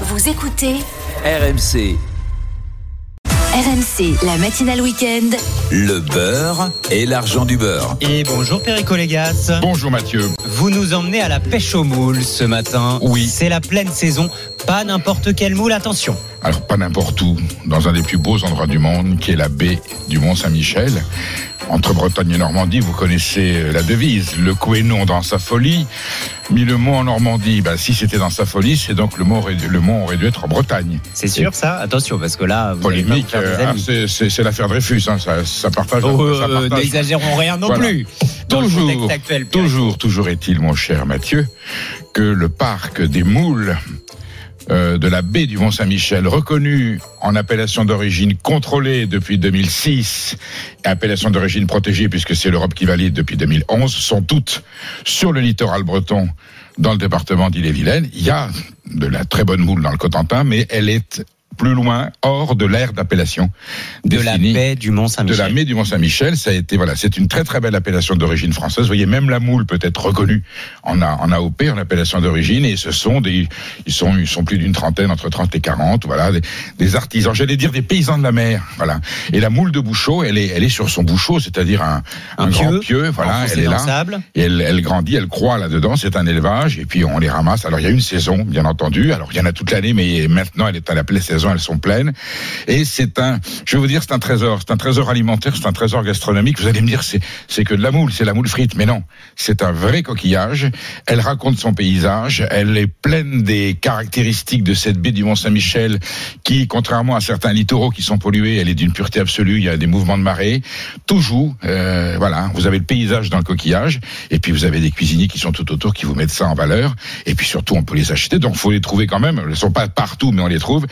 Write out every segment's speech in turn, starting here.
Vous écoutez RMC, RMC, la matinale week-end. Le beurre et l'argent du beurre. Et bonjour Perico Légas. Bonjour Mathieu. Vous nous emmenez à la pêche aux moules ce matin. Oui. C'est la pleine saison. Pas n'importe quelle moule, attention. Alors pas n'importe où, dans un des plus beaux endroits du monde, qui est la baie du Mont Saint-Michel. Entre Bretagne et Normandie, vous connaissez euh, la devise, le Couesnon dans sa folie. Mais le mont en Normandie, bah, si c'était dans sa folie, c'est donc le mont, aurait, le mont aurait dû être en Bretagne. C'est sûr ça Attention, parce que là, vous Polémique, euh, ah, c'est l'affaire Dreyfus, hein, ça, ça partage. Oh, euh, partage. N'exagérons rien non Voilà. plus. Toujours, actuel, toujours, toujours est-il, mon cher Mathieu, que le parc des moules euh, de la baie du Mont-Saint-Michel, reconnu en appellation d'origine contrôlée depuis 2006, et appellation d'origine protégée puisque c'est l'Europe qui valide depuis 2011, sont toutes sur le littoral breton dans le département d'Ille-et-Vilaine. Il y a de la très bonne moule dans le Cotentin, mais elle est plus loin, hors de l'aire d'appellation De la baie du de la Mont-Saint-Michel. baie du Mont-Saint-Michel, ça a été voilà, c'est une très très belle appellation d'origine française. Vous voyez, même la moule peut être reconnue en, A- en AOP, en appellation d'origine, et ce sont des, ils sont, ils sont plus d'une trentaine, entre 30 et 40, voilà, des, des artisans, j'allais dire des paysans de la mer, voilà. Et la moule de Bouchot, elle est, elle est sur son bouchot, c'est-à-dire un, un, Un grand pieu, pieu, voilà, elle est là. sable. Et elle, elle grandit, elle croît là-dedans, c'est un élevage, et puis on les ramasse. Alors il y a une saison, bien entendu, alors il y en a toute l'année, mais maintenant elle est à la pleine saison, elles sont pleines. Et c'est un, je vais vous dire, c'est un trésor, c'est un trésor alimentaire, c'est un trésor gastronomique. Vous allez me dire, c'est, que de la moule, c'est la moule frite, mais non, c'est un vrai coquillage. Elle raconte son paysage, elle est pleine des caractéristiques de cette baie du Mont-Saint-Michel, qui, contrairement à certains littoraux qui sont pollués, elle est d'une pureté absolue. Il y a des mouvements de marée, tout joue. euh, voilà, vous avez le paysage dans le coquillage, et puis vous avez des cuisiniers qui sont tout autour, qui vous mettent ça en valeur. Et puis surtout, on peut les acheter, donc faut les trouver quand même. Elles sont pas partout, mais on les trouve.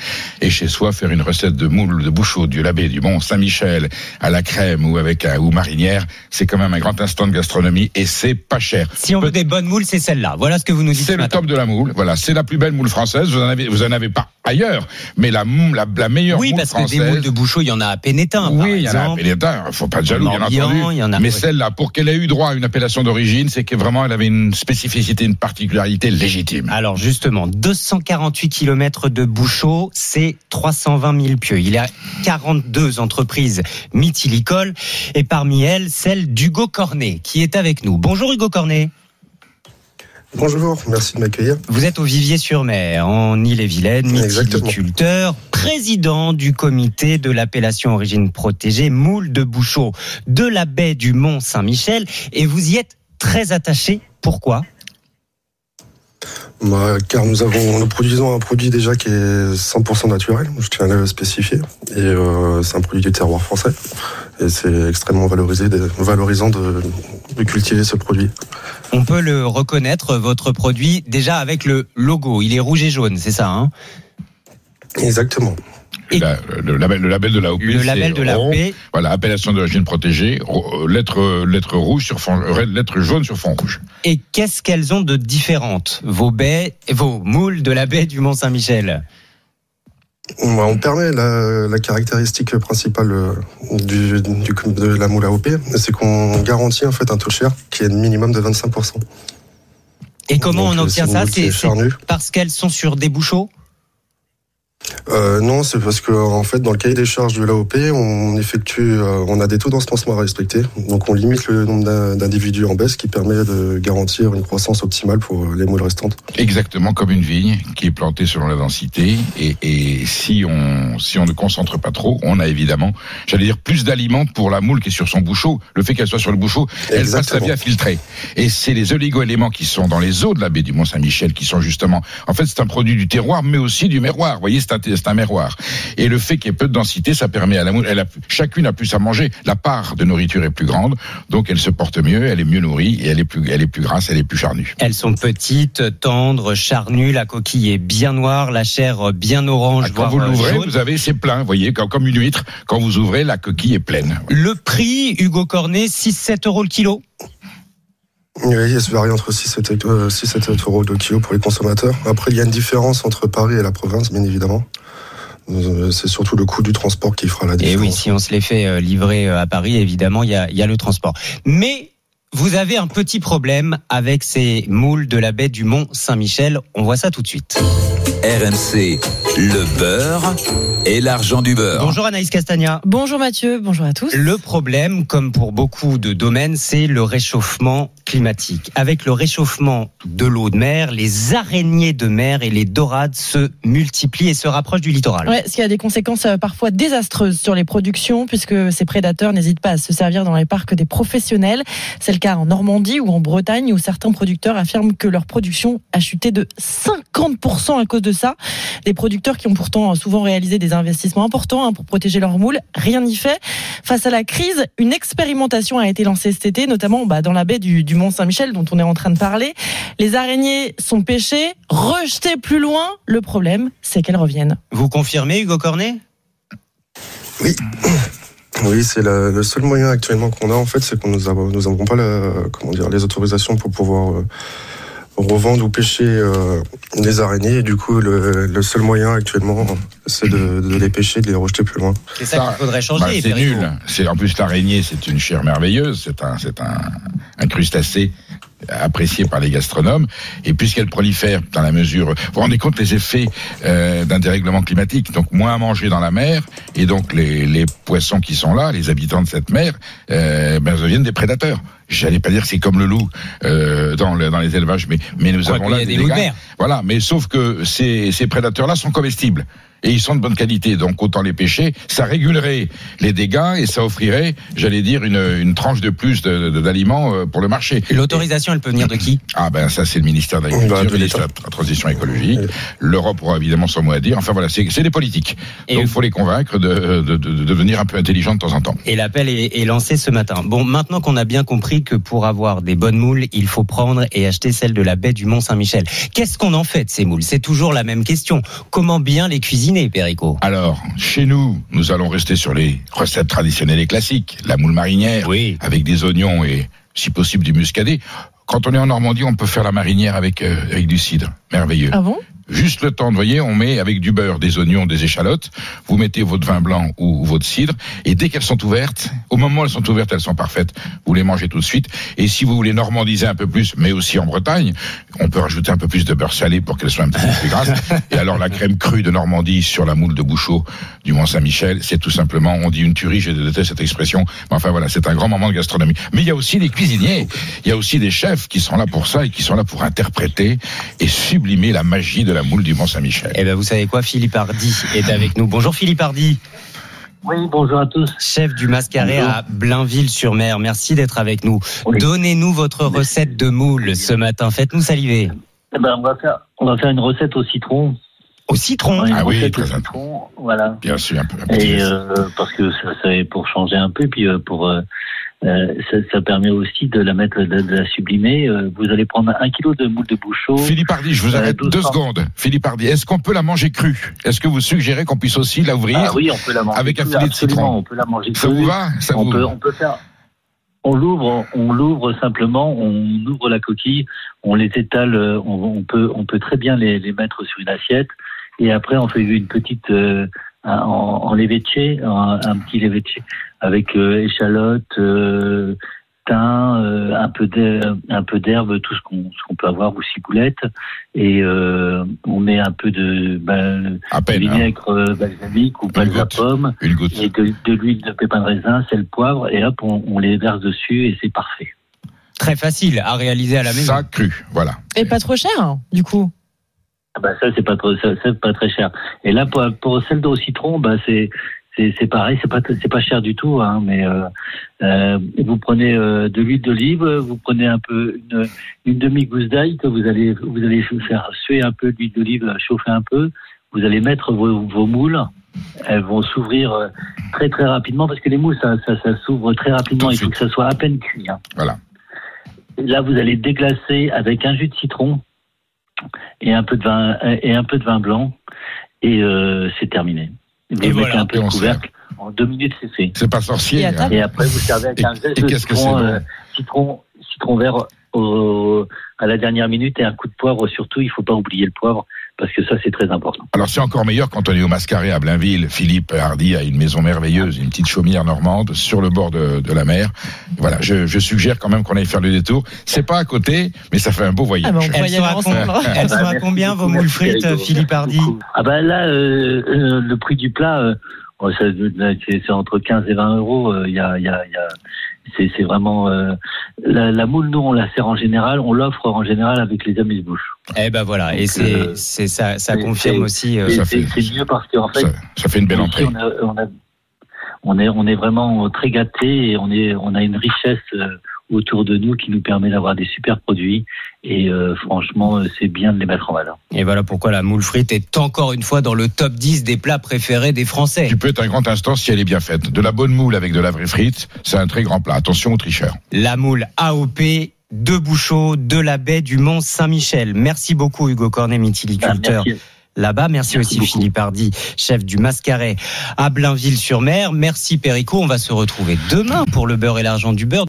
Et chez soi, faire une recette de moule de bouchot du labé du Mont Saint-Michel à la crème ou avec un, ou marinière, c'est quand même un grand instant de gastronomie et c'est pas cher. Si on veut des bonnes moules, c'est celle-là. Voilà ce que vous nous dites ce C'est le matin. top de la moule. Voilà, c'est la plus belle moule française. Vous en avez, vous en avez pas ailleurs, mais la moule, la, la meilleure Oui, moule parce que française. des moules de bouchot, il y en a à Pénétin, par Oui, il y en a exemple. Pénétin, faut pas être jaloux, bien entendu. y en a- Mais oui. celle-là, pour qu'elle ait eu droit à une appellation d'origine, c'est que vraiment elle avait une spécificité, une particularité légitime. Alors justement, 248 km de Bouchot, c'est 320 000 pieux. Il y a 42 entreprises mythilicoles et parmi elles, celle d'Hugo Cornet qui est avec nous. Bonjour Hugo Cornet. Bonjour, merci de m'accueillir. Vous êtes au Vivier-sur-Mer, en Ille-et-Vilaine, Exactement. mythiliculteur, président du comité de l'appellation origine protégée Moule de Bouchot de la baie du Mont Saint-Michel et vous y êtes très attaché. Pourquoi? Bah, car nous avons, nous produisons un produit déjà qui est 100% naturel, je tiens à le spécifier. Et euh, c'est un produit du terroir français. Et c'est extrêmement valorisé, valorisant de, de cultiver ce produit. On peut le reconnaître, votre produit, déjà avec le logo. Il est rouge et jaune, c'est ça hein? Exactement. Et- La- le, label, le label de. Le c'est label de l'AOP. Voilà, appellation d'origine protégée, ro- euh, lettre, lettre rouge sur fond, euh, lettre jaune sur fond rouge. Et qu'est-ce qu'elles ont de différentes? Vos baies, vos moules de la baie du Mont Saint-Michel Bah, On permet la, la caractéristique principale euh, du, du- de la moule AOP, c'est qu'on garantit en fait un taux de chair qui est de minimum de 25%. Et comment Donc, on obtient ça C'est parce qu'elles sont sur des bouchots? Euh, non, c'est parce que en fait, dans le cahier des charges de l'AOP, on effectue, euh, on a des taux d'ensemencement à respecter. Donc, on limite le nombre d'in- d'individus en baisse, qui permet de garantir une croissance optimale pour euh, les moules restantes. Exactement comme une vigne qui est plantée selon la densité. Et, et si on si on ne concentre pas trop, on a évidemment, j'allais dire, plus d'aliments pour la moule qui est sur son bouchot. Le fait qu'elle soit sur le bouchot, elle passe sa vie à filtrer. Et c'est les oligo-éléments qui sont dans les eaux de la baie du Mont-Saint-Michel qui sont justement. En fait, c'est un produit du terroir, mais aussi du miroir. Vous voyez, c'est c'est un miroir. Et le fait qu'il y ait peu de densité, ça permet à la moule. Elle a, chacune a plus à manger. La part de nourriture est plus grande, donc elle se porte mieux, elle est mieux nourrie et elle est plus, elle est plus grasse, elle est plus charnue. Elles sont petites, tendres, charnues, la coquille est bien noire, la chair bien orange, Ah, quand voire vous euh, l'ouvrez, vous avez c'est plein, vous voyez, comme, comme une huître. Quand vous ouvrez, la coquille est pleine. Le prix, Hugo Cornet, 6-7 euros le kilo Oui, se varie entre 6 et 7, euh, 6 et 7 euros le kilo pour les consommateurs. Après, il y a une différence entre Paris et la province, bien évidemment. Euh, C'est surtout le coût du transport qui fera la Et différence. oui, si on se les fait euh, livrer à Paris, évidemment, il y a, il y a le transport. Mais vous avez un petit problème avec ces moules de la baie du Mont Saint-Michel. On voit ça tout de suite. RMC, le beurre et l'argent du beurre. Bonjour Anaïs Castagna. Bonjour Mathieu, bonjour à tous. Le problème, comme pour beaucoup de domaines, c'est le réchauffement climatique. Avec le réchauffement de l'eau de mer, les araignées de mer et les dorades se multiplient et se rapprochent du littoral. Ouais, ce qui a des conséquences euh, parfois désastreuses sur les productions, puisque ces prédateurs n'hésitent pas à se servir dans les parcs des professionnels. C'est le cas en Normandie ou en Bretagne, où certains producteurs affirment que leur production a chuté de 50% à cause de ça. Des producteurs qui ont pourtant souvent réalisé des investissements importants hein, pour protéger leurs moules. Rien n'y fait. Face à la crise, une expérimentation a été lancée cet été, notamment bah, dans la baie du, du Mont-Saint-Michel, dont on est en train de parler. Les araignées sont pêchées, rejetées plus loin. Le problème, c'est qu'elles reviennent. Vous confirmez, Hugo Cornet? Oui. Oui, c'est le seul moyen actuellement qu'on a en fait, c'est qu'on nous avons pas la, comment dire, les autorisations pour pouvoir euh, revendre ou pêcher euh, les araignées. Et du coup, le, le seul moyen actuellement, c'est de, de les pêcher, de les rejeter plus loin. C'est ça Ça, qu'il faudrait changer. Bah, c'est nul. C'est en plus l'araignée, c'est une chair merveilleuse. C'est un, c'est un, un crustacé apprécié par les gastronomes. Et puisqu'elle prolifère dans la mesure, vous vous rendez compte les effets euh, d'un dérèglement climatique. Donc moins à manger dans la mer, et donc les, les poissons qui sont là, les habitants de cette mer, euh, ben, deviennent des prédateurs. J'allais pas dire que c'est comme le loup euh, dans, le- dans les élevages, mais mais nous Quoi avons là y a des des loups de dégâts. mer. Voilà, mais sauf que ces, ces prédateurs-là sont comestibles et ils sont de bonne qualité, donc autant les pêcher. Ça régulerait les dégâts et ça offrirait, j'allais dire, une, une tranche de plus de- de- d'aliments euh, pour le marché. L'autorisation, elle peut venir de qui? Ah ben ça c'est le ministère de l'Agriculture, Bah, le de ministère de la Transition écologique. L'Europe aura évidemment son mot à dire. Enfin voilà, c'est c'est des politiques. Et- donc il faut les convaincre de, de, de, de devenir un peu intelligents de temps en temps. Et l'appel est, est lancé ce matin. Bon, maintenant qu'on a bien compris que pour avoir des bonnes moules, il faut prendre et acheter celles de la baie du Mont Saint-Michel. Qu'est-ce qu'on en fait de ces moules? C'est toujours la même question. Comment bien les cuisiner, Perico? Alors, chez nous, nous allons rester sur les recettes traditionnelles et classiques. La moule marinière, Oui. avec des oignons et, si possible, du muscadet. Quand on est en Normandie, on peut faire la marinière avec, euh, avec du cidre. Merveilleux. Ah bon? Juste le temps, vous voyez, on met avec du beurre, des oignons, des échalotes. Vous mettez votre vin blanc ou, ou votre cidre. Et dès qu'elles sont ouvertes, au moment où elles sont ouvertes, elles sont parfaites. Vous les mangez tout de suite. Et si vous voulez normandiser un peu plus, mais aussi en Bretagne, on peut rajouter un peu plus de beurre salé pour qu'elles soient un petit peu plus grasses. Et alors la crème crue de Normandie sur la moule de Bouchot du Mont-Saint-Michel, c'est tout simplement, on dit une tuerie, je déteste cette expression. Mais enfin voilà, c'est un grand moment de gastronomie. Mais il y a aussi des cuisiniers, il y a aussi des chefs qui sont là pour ça et qui sont là pour interpréter et sublimer la magie de la moule du Mont-Saint-Michel. Eh ben, vous savez quoi Philippe Hardy est avec nous. Bonjour Philippe Hardy, Oui, bonjour à tous. chef du Mascaret Bonjour. à Blainville-sur-Mer. Merci d'être avec nous. Oui. Donnez-nous votre recette de moule ce matin. Faites-nous saliver. Eh ben, on va faire, on va faire une recette au citron. Au citron. Ah oui, très citron, voilà. Bien sûr, un peu. un petit Et euh, parce que ça, c'est pour changer un peu, puis euh, pour euh, euh, ça, ça permet aussi de la mettre, de, de la sublimer. Euh, vous allez prendre un kilo de moule de bouchon. Philippe Hardy, je vous euh, arrête 12 deux secondes. Philippe Hardy, est-ce qu'on peut la manger crue? Est-ce que vous suggérez qu'on puisse aussi la ouvrir Ah oui, on peut la manger. avec un filet de citron? On peut la manger Ça crue. vous va? Ça on vous peut, on peut faire. On l'ouvre, on l'ouvre simplement, on ouvre la coquille, on les étale, euh, on, on peut, on peut très bien les, les mettre sur une assiette, et après on fait une petite euh, en, en un, un petit leveche avec euh, échalote, euh, thym, euh, un peu d'herbe, un peu d'herbe, tout ce qu'on ce qu'on peut avoir ou ciboulette, et euh, on met un peu de, ben, À de peine, hein. vinaigre balsamique ou Une balsa goutte. pomme une goutte. et de, de l'huile de pépin de raisin, sel, poivre, et hop, on, on les verse dessus et c'est parfait. Très facile à réaliser à la maison. Ça cru, voilà. Et pas trop cher, hein, du coup. Ah bah ça c'est pas trop, ça, c'est pas très cher. Et là pour, pour celle d'eau au citron, bah c'est c'est c'est pareil, c'est pas c'est pas cher du tout, hein, mais euh, euh, vous prenez euh, de l'huile d'olive, vous prenez un peu une, une demi gousse d'ail que vous allez vous allez faire suer un peu d'huile d'olive, chauffer un peu. Vous allez mettre vos, vos moules. Elles vont s'ouvrir euh, très très rapidement parce que les moules ça ça, ça s'ouvre très rapidement. Il faut que ça soit à peine cuit. hein. Voilà. Là, vous allez déglacer avec un jus de citron et un peu de vin et un peu de vin blanc et euh, c'est terminé. Vous Et mettez voilà, un peu de couvercle. En deux minutes, c'est fait. C'est pas sorcier. Et hein. Et après, vous servez avec Et- un zeste et de qu'est-ce que citron, euh, citron, citron vert au- à la dernière minute et un coup de poivre surtout. Il faut pas oublier le poivre parce que ça c'est très important. Alors c'est encore meilleur quand on est au Mascaret à Blainville. Philippe Hardy a une maison merveilleuse, une petite chaumière normande sur le bord de, de la mer. Voilà, je, je suggère quand même qu'on aille faire le détour. C'est pas à côté, mais ça fait un beau voyage. Ah, bah, on Elles va y sont à. Elles sont à combien vos moules frites. Philippe Hardy. Ah bah là, euh, euh, le prix du plat, euh, bon, c'est entre 15 et 20 euros. euh, Il y a, il y a, il y a c'est c'est vraiment euh, la, la moule. Nous, on la sert en général, on l'offre en général avec les amuse-bouches. Eh ben voilà, et c'est euh, c'est ça, ça confirme c'est- aussi. euh, ça C'est fait- c'est mieux parce qu'en fait, Ça, ça fait une belle entrée. on, a- on, a- on est on est vraiment très gâtés et on est on a une richesse euh, autour de nous qui nous permet d'avoir des super produits et euh, franchement, euh, c'est bien de les mettre en valeur. Et voilà pourquoi la moule frite est encore une fois dans le top 10 des plats préférés des Français. Tu peux être un grand instant si elle est bien faite. De la bonne moule avec de la vraie frite, c'est un très grand plat. Attention aux tricheurs. La moule AOP de Bouchot, de la baie du Mont Saint-Michel. Merci beaucoup Hugo Cornet, Ah, mytiliculteur merci. là-bas. Merci, Merci aussi beaucoup. Philippe Hardy, chef du Mascaret à Blainville-sur-Mer. Merci Perico. On va se retrouver demain pour le beurre et l'argent du beurre.